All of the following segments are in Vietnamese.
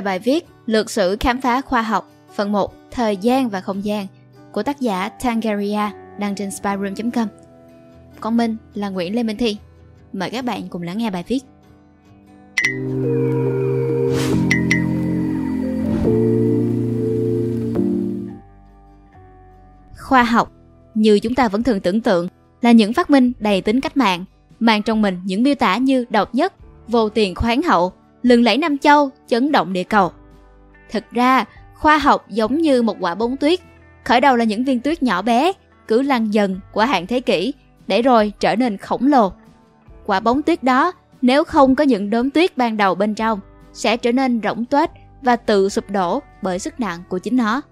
bài viết Lược sử khám phá khoa học phần 1 Thời gian và không gian của tác giả Tangaria đăng trên spyroom.com. Còn mình là Nguyễn Lê Minh Thi. Mời các bạn cùng lắng nghe bài viết. Khoa học, như chúng ta vẫn thường tưởng tượng, là những phát minh đầy tính cách mạng, mang trong mình những miêu tả như độc nhất, vô tiền khoáng hậu, lừng lẫy Nam Châu, chấn động địa cầu. Thực ra, khoa học giống như một quả bóng tuyết, khởi đầu là những viên tuyết nhỏ bé, cứ lăn dần qua hàng thế kỷ, để rồi trở nên khổng lồ. Quả bóng tuyết đó, nếu không có những đốm tuyết ban đầu bên trong, sẽ trở nên rỗng tuếch và tự sụp đổ bởi sức nặng của chính nó.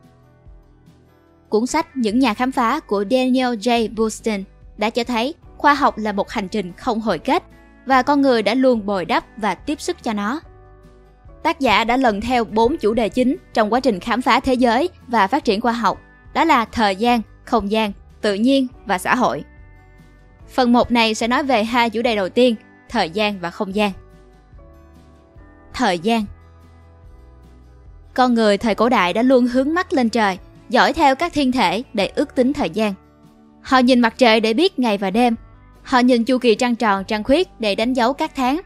Cuốn sách Những nhà khám phá của Daniel J. Boorstin đã cho thấy khoa học là một hành trình không hồi kết và con người đã luôn bồi đắp và tiếp sức cho nó. Tác giả đã lần theo bốn chủ đề chính trong quá trình khám phá thế giới và phát triển khoa học, đó là thời gian, không gian, tự nhiên và xã hội. Phần 1 này sẽ nói về hai chủ đề đầu tiên, thời gian và không gian. Thời gian Con người thời cổ đại đã luôn hướng mắt lên trời, dõi theo các thiên thể để ước tính thời gian. Họ nhìn mặt trời để biết ngày và đêm. Họ nhìn chu kỳ trăng tròn, trăng khuyết để đánh dấu các tháng.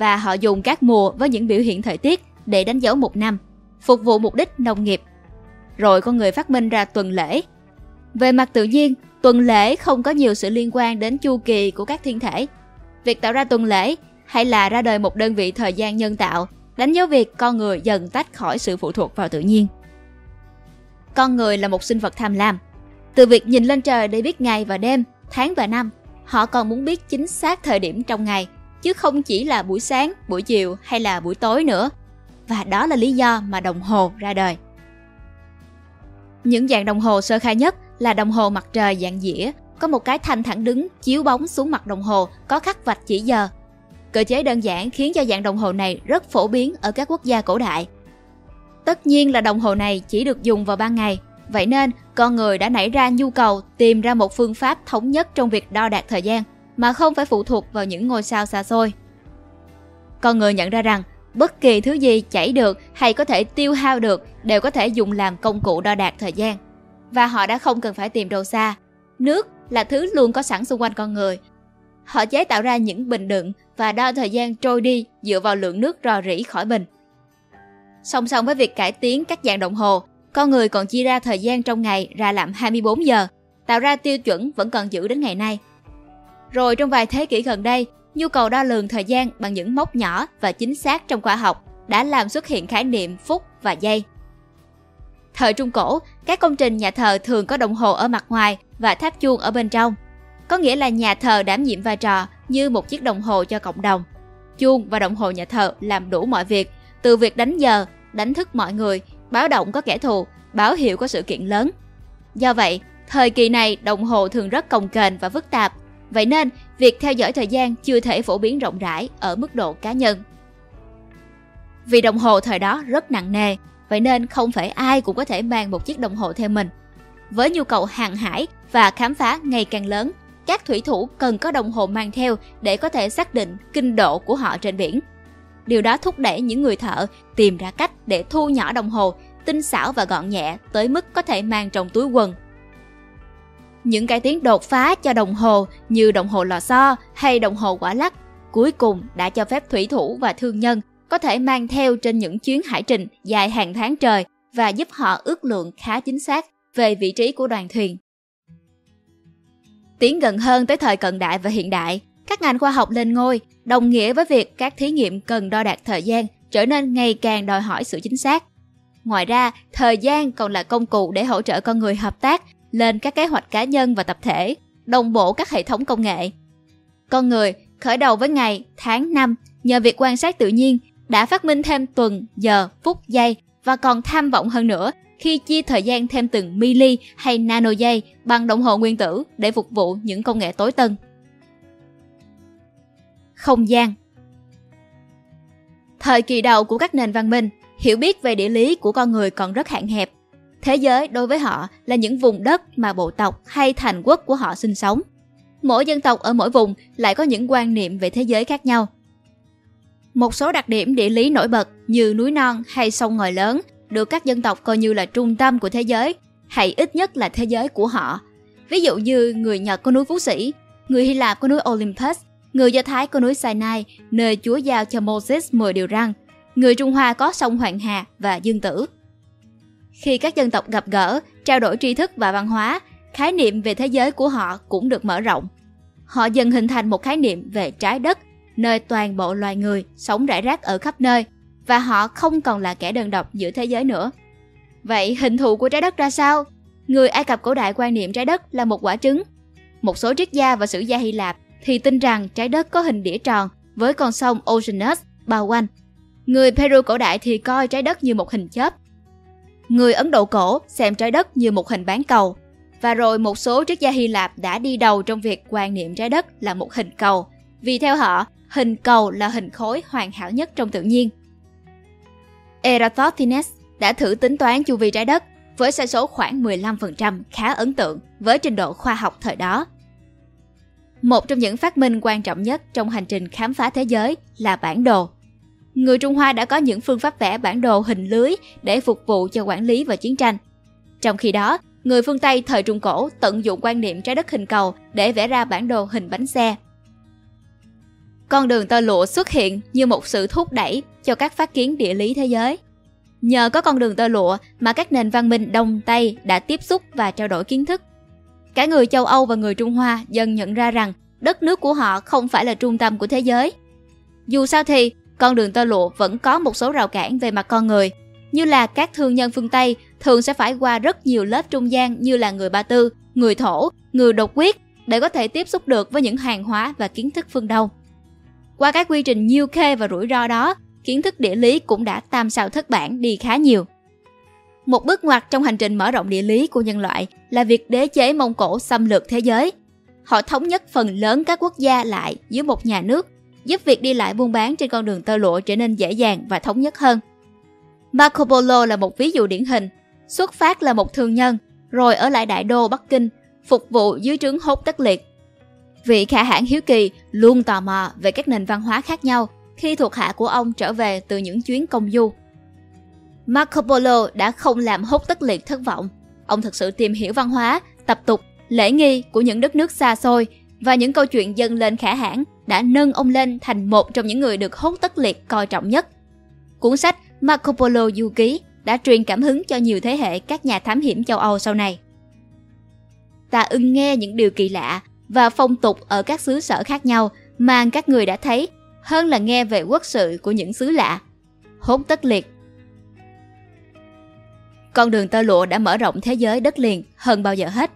Và họ dùng các mùa với những biểu hiện thời tiết để đánh dấu một năm, phục vụ mục đích nông nghiệp. Rồi con người phát minh ra tuần lễ. Về mặt tự nhiên, tuần lễ không có nhiều sự liên quan đến chu kỳ của các thiên thể. Việc tạo ra tuần lễ hay là ra đời một đơn vị thời gian nhân tạo đánh dấu việc con người dần tách khỏi sự phụ thuộc vào tự nhiên. Con người là một sinh vật tham lam. Từ việc nhìn lên trời để biết ngày và đêm, tháng và năm, họ còn muốn biết chính xác thời điểm trong ngày, chứ không chỉ là buổi sáng, buổi chiều hay là buổi tối nữa. Và đó là lý do mà đồng hồ ra đời. Những dạng đồng hồ sơ khai nhất là đồng hồ mặt trời dạng dĩa, có một cái thanh thẳng đứng chiếu bóng xuống mặt đồng hồ có khắc vạch chỉ giờ. Cơ chế đơn giản khiến cho dạng đồng hồ này rất phổ biến ở các quốc gia cổ đại. Tất nhiên là đồng hồ này chỉ được dùng vào ban ngày, vậy nên con người đã nảy ra nhu cầu tìm ra một phương pháp thống nhất trong việc đo đạc thời gian mà không phải phụ thuộc vào những ngôi sao xa xôi. Con người nhận ra rằng bất kỳ thứ gì chảy được hay có thể tiêu hao được đều có thể dùng làm công cụ đo đạc thời gian. Và họ đã không cần phải tìm đâu xa. Nước là thứ luôn có sẵn xung quanh con người. Họ chế tạo ra những bình đựng và đo thời gian trôi đi dựa vào lượng nước rò rỉ khỏi bình. Song song với việc cải tiến các dạng đồng hồ, con người còn chia ra thời gian trong ngày ra làm 24 giờ, tạo ra tiêu chuẩn vẫn còn giữ đến ngày nay. Rồi trong vài thế kỷ gần đây, nhu cầu đo lường thời gian bằng những mốc nhỏ và chính xác trong khoa học đã làm xuất hiện khái niệm phút và giây. Thời Trung Cổ, các công trình nhà thờ thường có đồng hồ ở mặt ngoài và tháp chuông ở bên trong. Có nghĩa là nhà thờ đảm nhiệm vai trò như một chiếc đồng hồ cho cộng đồng. Chuông và đồng hồ nhà thờ làm đủ mọi việc, từ việc đánh giờ, đánh thức mọi người, báo động có kẻ thù, báo hiệu có sự kiện lớn. Do vậy, thời kỳ này đồng hồ thường rất cồng kềnh và phức tạp, vậy nên việc theo dõi thời gian chưa thể phổ biến rộng rãi ở mức độ cá nhân. Vì đồng hồ thời đó rất nặng nề, vậy nên không phải ai cũng có thể mang một chiếc đồng hồ theo mình. Với nhu cầu hàng hải và khám phá ngày càng lớn, các thủy thủ cần có đồng hồ mang theo để có thể xác định kinh độ của họ trên biển. Điều đó thúc đẩy những người thợ tìm ra cách để thu nhỏ đồng hồ, tinh xảo và gọn nhẹ tới mức có thể mang trong túi quần. Những cải tiến đột phá cho đồng hồ như đồng hồ lò xo hay đồng hồ quả lắc cuối cùng đã cho phép thủy thủ và thương nhân có thể mang theo trên những chuyến hải trình dài hàng tháng trời và giúp họ ước lượng khá chính xác về vị trí của đoàn thuyền. Tiến gần hơn tới thời cận đại và hiện đại, các ngành khoa học lên ngôi, đồng nghĩa với việc các thí nghiệm cần đo đạt thời gian trở nên ngày càng đòi hỏi sự chính xác. Ngoài ra, thời gian còn là công cụ để hỗ trợ con người hợp tác lên các kế hoạch cá nhân và tập thể, đồng bộ các hệ thống công nghệ. Con người khởi đầu với ngày, tháng, năm nhờ việc quan sát tự nhiên đã phát minh thêm tuần, giờ, phút, giây và còn tham vọng hơn nữa khi chia thời gian thêm từng mili hay nano giây bằng đồng hồ nguyên tử để phục vụ những công nghệ tối tân. Không gian Thời kỳ đầu của các nền văn minh, hiểu biết về địa lý của con người còn rất hạn hẹp. Thế giới đối với họ là những vùng đất mà bộ tộc hay thành quốc của họ sinh sống. Mỗi dân tộc ở mỗi vùng lại có những quan niệm về thế giới khác nhau. Một số đặc điểm địa lý nổi bật như núi non hay sông ngòi lớn được các dân tộc coi như là trung tâm của thế giới, hay ít nhất là thế giới của họ. Ví dụ như người Nhật có núi Phú Sĩ, người Hy Lạp có núi Olympus, người Do Thái có núi Sinai, nơi Chúa giao cho Moses 10 điều răn, người Trung Hoa có sông Hoàng Hà và Dương Tử. Khi các dân tộc gặp gỡ, trao đổi tri thức và văn hóa, khái niệm về thế giới của họ cũng được mở rộng. Họ dần hình thành một khái niệm về trái đất, nơi toàn bộ loài người sống rải rác ở khắp nơi, và họ không còn là kẻ đơn độc giữa thế giới nữa. Vậy hình thù của trái đất ra sao? Người Ai Cập cổ đại quan niệm trái đất là một quả trứng. Một số triết gia và sử gia Hy Lạp thì tin rằng trái đất có hình đĩa tròn với con sông Oceanus bao quanh. Người Peru cổ đại thì coi trái đất như một hình chớp. Người Ấn Độ cổ xem trái đất như một hình bán cầu. Và rồi một số triết gia Hy Lạp đã đi đầu trong việc quan niệm trái đất là một hình cầu. Vì theo họ, hình cầu là hình khối hoàn hảo nhất trong tự nhiên. Eratosthenes đã thử tính toán chu vi trái đất với sai số khoảng 15% khá ấn tượng với trình độ khoa học thời đó. Một trong những phát minh quan trọng nhất trong hành trình khám phá thế giới là bản đồ. Người Trung Hoa đã có những phương pháp vẽ bản đồ hình lưới để phục vụ cho quản lý và chiến tranh. Trong khi đó, người phương Tây thời Trung Cổ tận dụng quan niệm trái đất hình cầu để vẽ ra bản đồ hình bánh xe. Con đường tơ lụa xuất hiện như một sự thúc đẩy cho các phát kiến địa lý thế giới. Nhờ có con đường tơ lụa mà các nền văn minh Đông Tây đã tiếp xúc và trao đổi kiến thức. Cả người châu Âu và người Trung Hoa dần nhận ra rằng đất nước của họ không phải là trung tâm của thế giới. Dù sao thì, con đường tơ lụa vẫn có một số rào cản về mặt con người, như là các thương nhân phương Tây thường sẽ phải qua rất nhiều lớp trung gian như là người Ba Tư, người Thổ, người độc quyết để có thể tiếp xúc được với những hàng hóa và kiến thức phương Đông. Qua các quy trình nhiêu khê và rủi ro đó, kiến thức địa lý cũng đã tam sao thất bản đi khá nhiều. Một bước ngoặt trong hành trình mở rộng địa lý của nhân loại là việc đế chế Mông Cổ xâm lược thế giới. Họ thống nhất phần lớn các quốc gia lại dưới một nhà nước, giúp việc đi lại buôn bán trên con đường tơ lụa trở nên dễ dàng và thống nhất hơn. Marco Polo là một ví dụ điển hình, xuất phát là một thương nhân, rồi ở lại đại đô Bắc Kinh, phục vụ dưới trướng hốt tất liệt. Vị khả hãn hiếu kỳ luôn tò mò về các nền văn hóa khác nhau khi thuộc hạ của ông trở về từ những chuyến công du. Marco Polo đã không làm hốt tất liệt thất vọng. Ông thực sự tìm hiểu văn hóa, tập tục, lễ nghi của những đất nước xa xôi và những câu chuyện dâng lên khả hãn đã nâng ông lên thành một trong những người được hốt tất liệt coi trọng nhất. Cuốn sách Marco Polo Du Ký đã truyền cảm hứng cho nhiều thế hệ các nhà thám hiểm châu Âu sau này. Ta ưng nghe những điều kỳ lạ và phong tục ở các xứ sở khác nhau mà các người đã thấy, hơn là nghe về quốc sự của những xứ lạ. Hốt tất liệt Con đường tơ lụa đã mở rộng thế giới đất liền hơn bao giờ hết.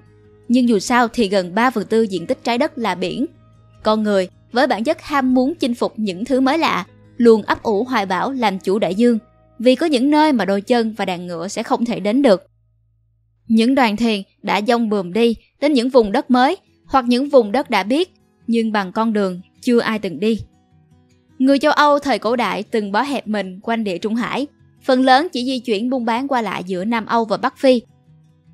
Nhưng dù sao thì gần 3 phần tư diện tích trái đất là biển. Con người với bản chất ham muốn chinh phục những thứ mới lạ, luôn ấp ủ hoài bão làm chủ đại dương, vì có những nơi mà đôi chân và đàn ngựa sẽ không thể đến được. Những đoàn thuyền đã dông bườm đi đến những vùng đất mới hoặc những vùng đất đã biết, nhưng bằng con đường chưa ai từng đi. Người châu Âu thời cổ đại từng bó hẹp mình quanh địa Trung Hải, phần lớn chỉ di chuyển buôn bán qua lại giữa Nam Âu và Bắc Phi.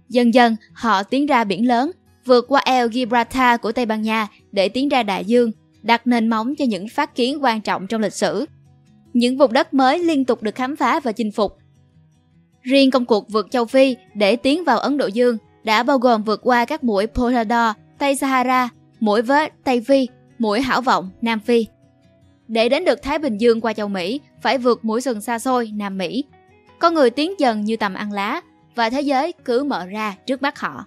Dần dần, họ tiến ra biển lớn, vượt qua El Gibraltar của Tây Ban Nha để tiến ra đại dương, đặt nền móng cho những phát kiến quan trọng trong lịch sử. Những vùng đất mới liên tục được khám phá và chinh phục. Riêng công cuộc vượt châu Phi để tiến vào Ấn Độ Dương đã bao gồm vượt qua các mũi Polar Tây Sahara, mũi vết Tây Phi, mũi Hảo Vọng, Nam Phi. Để đến được Thái Bình Dương qua châu Mỹ, phải vượt mũi sừng xa xôi Nam Mỹ. Con người tiến dần như tầm ăn lá, và thế giới cứ mở ra trước mắt họ.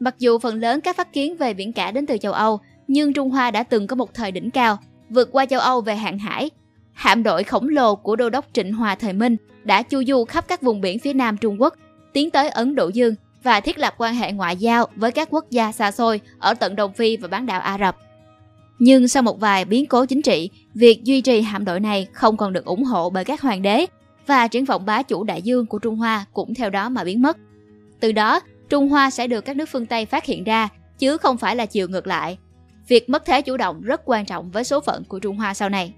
Mặc dù phần lớn các phát kiến về biển cả đến từ châu Âu, nhưng Trung Hoa đã từng có một thời đỉnh cao, vượt qua châu Âu về hàng hải. Hạm đội khổng lồ của đô đốc Trịnh Hòa thời Minh đã chu du khắp các vùng biển phía nam Trung Quốc, tiến tới Ấn Độ Dương và thiết lập quan hệ ngoại giao với các quốc gia xa xôi ở tận Đông Phi và bán đảo Ả Rập. Nhưng sau một vài biến cố chính trị, việc duy trì hạm đội này không còn được ủng hộ bởi các hoàng đế và triển vọng bá chủ đại dương của Trung Hoa cũng theo đó mà biến mất. Từ đó, Trung Hoa sẽ được các nước phương Tây phát hiện ra, chứ không phải là chiều ngược lại. Việc mất thế chủ động rất quan trọng với số phận của Trung Hoa sau này.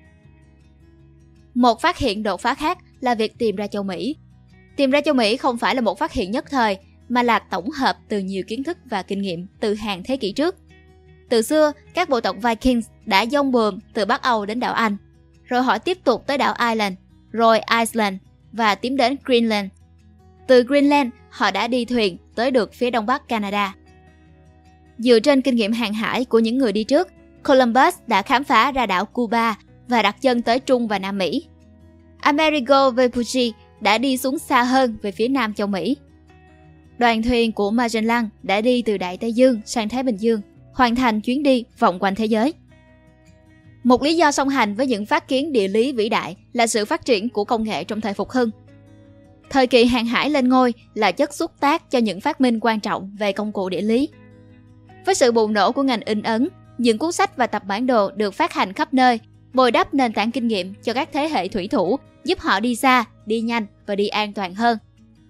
Một phát hiện đột phá khác là việc tìm ra châu Mỹ. Tìm ra châu Mỹ không phải là một phát hiện nhất thời, mà là tổng hợp từ nhiều kiến thức và kinh nghiệm từ hàng thế kỷ trước. Từ xưa, các bộ tộc Vikings đã dông bườm từ Bắc Âu đến đảo Anh. rồi họ tiếp tục tới đảo Ireland, rồi Iceland và tiến đến Greenland. Từ Greenland, họ đã đi thuyền tới được phía đông bắc Canada. Dựa trên kinh nghiệm hàng hải của những người đi trước, Columbus đã khám phá ra đảo Cuba và đặt chân tới Trung và Nam Mỹ. Amerigo Vespucci đã đi xuống xa hơn về phía nam châu Mỹ. Đoàn thuyền của Magellan đã đi từ Đại Tây Dương sang Thái Bình Dương, hoàn thành chuyến đi vòng quanh thế giới. Một lý do song hành với những phát kiến địa lý vĩ đại là sự phát triển của công nghệ trong thời phục hưng. Thời kỳ hàng hải lên ngôi là chất xúc tác cho những phát minh quan trọng về công cụ địa lý. Với sự bùng nổ của ngành in ấn, những cuốn sách và tập bản đồ được phát hành khắp nơi, bồi đắp nền tảng kinh nghiệm cho các thế hệ thủy thủ, giúp họ đi xa, đi nhanh và đi an toàn hơn.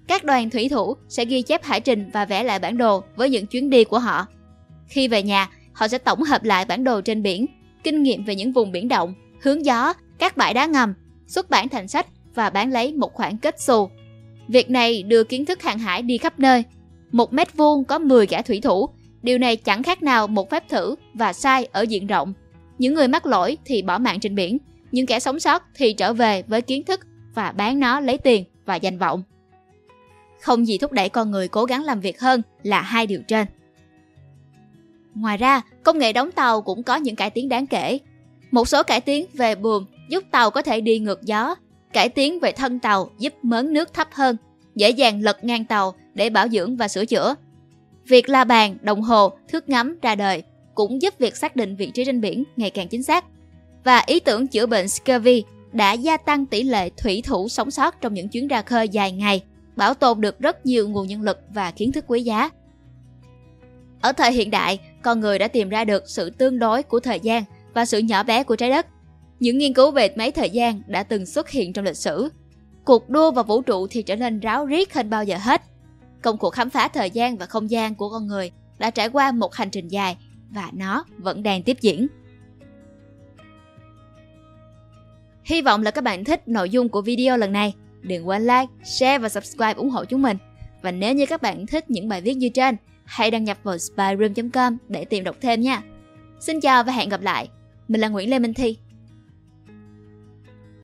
Các đoàn thủy thủ sẽ ghi chép hải trình và vẽ lại bản đồ với những chuyến đi của họ. Khi về nhà, họ sẽ tổng hợp lại bản đồ trên biển, kinh nghiệm về những vùng biển động, hướng gió, các bãi đá ngầm, xuất bản thành sách và bán lấy một khoản kết xù. Việc này đưa kiến thức hàng hải đi khắp nơi. Một mét vuông có 10 gã thủy thủ, điều này chẳng khác nào một phép thử và sai ở diện rộng. Những người mắc lỗi thì bỏ mạng trên biển, những kẻ sống sót thì trở về với kiến thức và bán nó lấy tiền và danh vọng. Không gì thúc đẩy con người cố gắng làm việc hơn là hai điều trên. Ngoài ra, công nghệ đóng tàu cũng có những cải tiến đáng kể. Một số cải tiến về buồm giúp tàu có thể đi ngược gió, cải tiến về thân tàu giúp mớn nước thấp hơn, dễ dàng lật ngang tàu để bảo dưỡng và sửa chữa. Việc la bàn, đồng hồ, thước ngắm ra đời cũng giúp việc xác định vị trí trên biển ngày càng chính xác. Và ý tưởng chữa bệnh scurvy đã gia tăng tỷ lệ thủy thủ sống sót trong những chuyến ra khơi dài ngày, bảo tồn được rất nhiều nguồn nhân lực và kiến thức quý giá. Ở thời hiện đại, con người đã tìm ra được sự tương đối của thời gian và sự nhỏ bé của trái đất. Những nghiên cứu về máy thời gian đã từng xuất hiện trong lịch sử. Cuộc đua vào vũ trụ thì trở nên ráo riết hơn bao giờ hết. Công cuộc khám phá thời gian và không gian của con người đã trải qua một hành trình dài và nó vẫn đang tiếp diễn. Hy vọng là các bạn thích nội dung của video lần này. Đừng quên like, share và subscribe ủng hộ chúng mình. Và nếu như các bạn thích những bài viết như trên, hãy đăng nhập vào spyroom.com để tìm đọc thêm nha. Xin chào và hẹn gặp lại. Mình là Nguyễn Lê Minh Thi.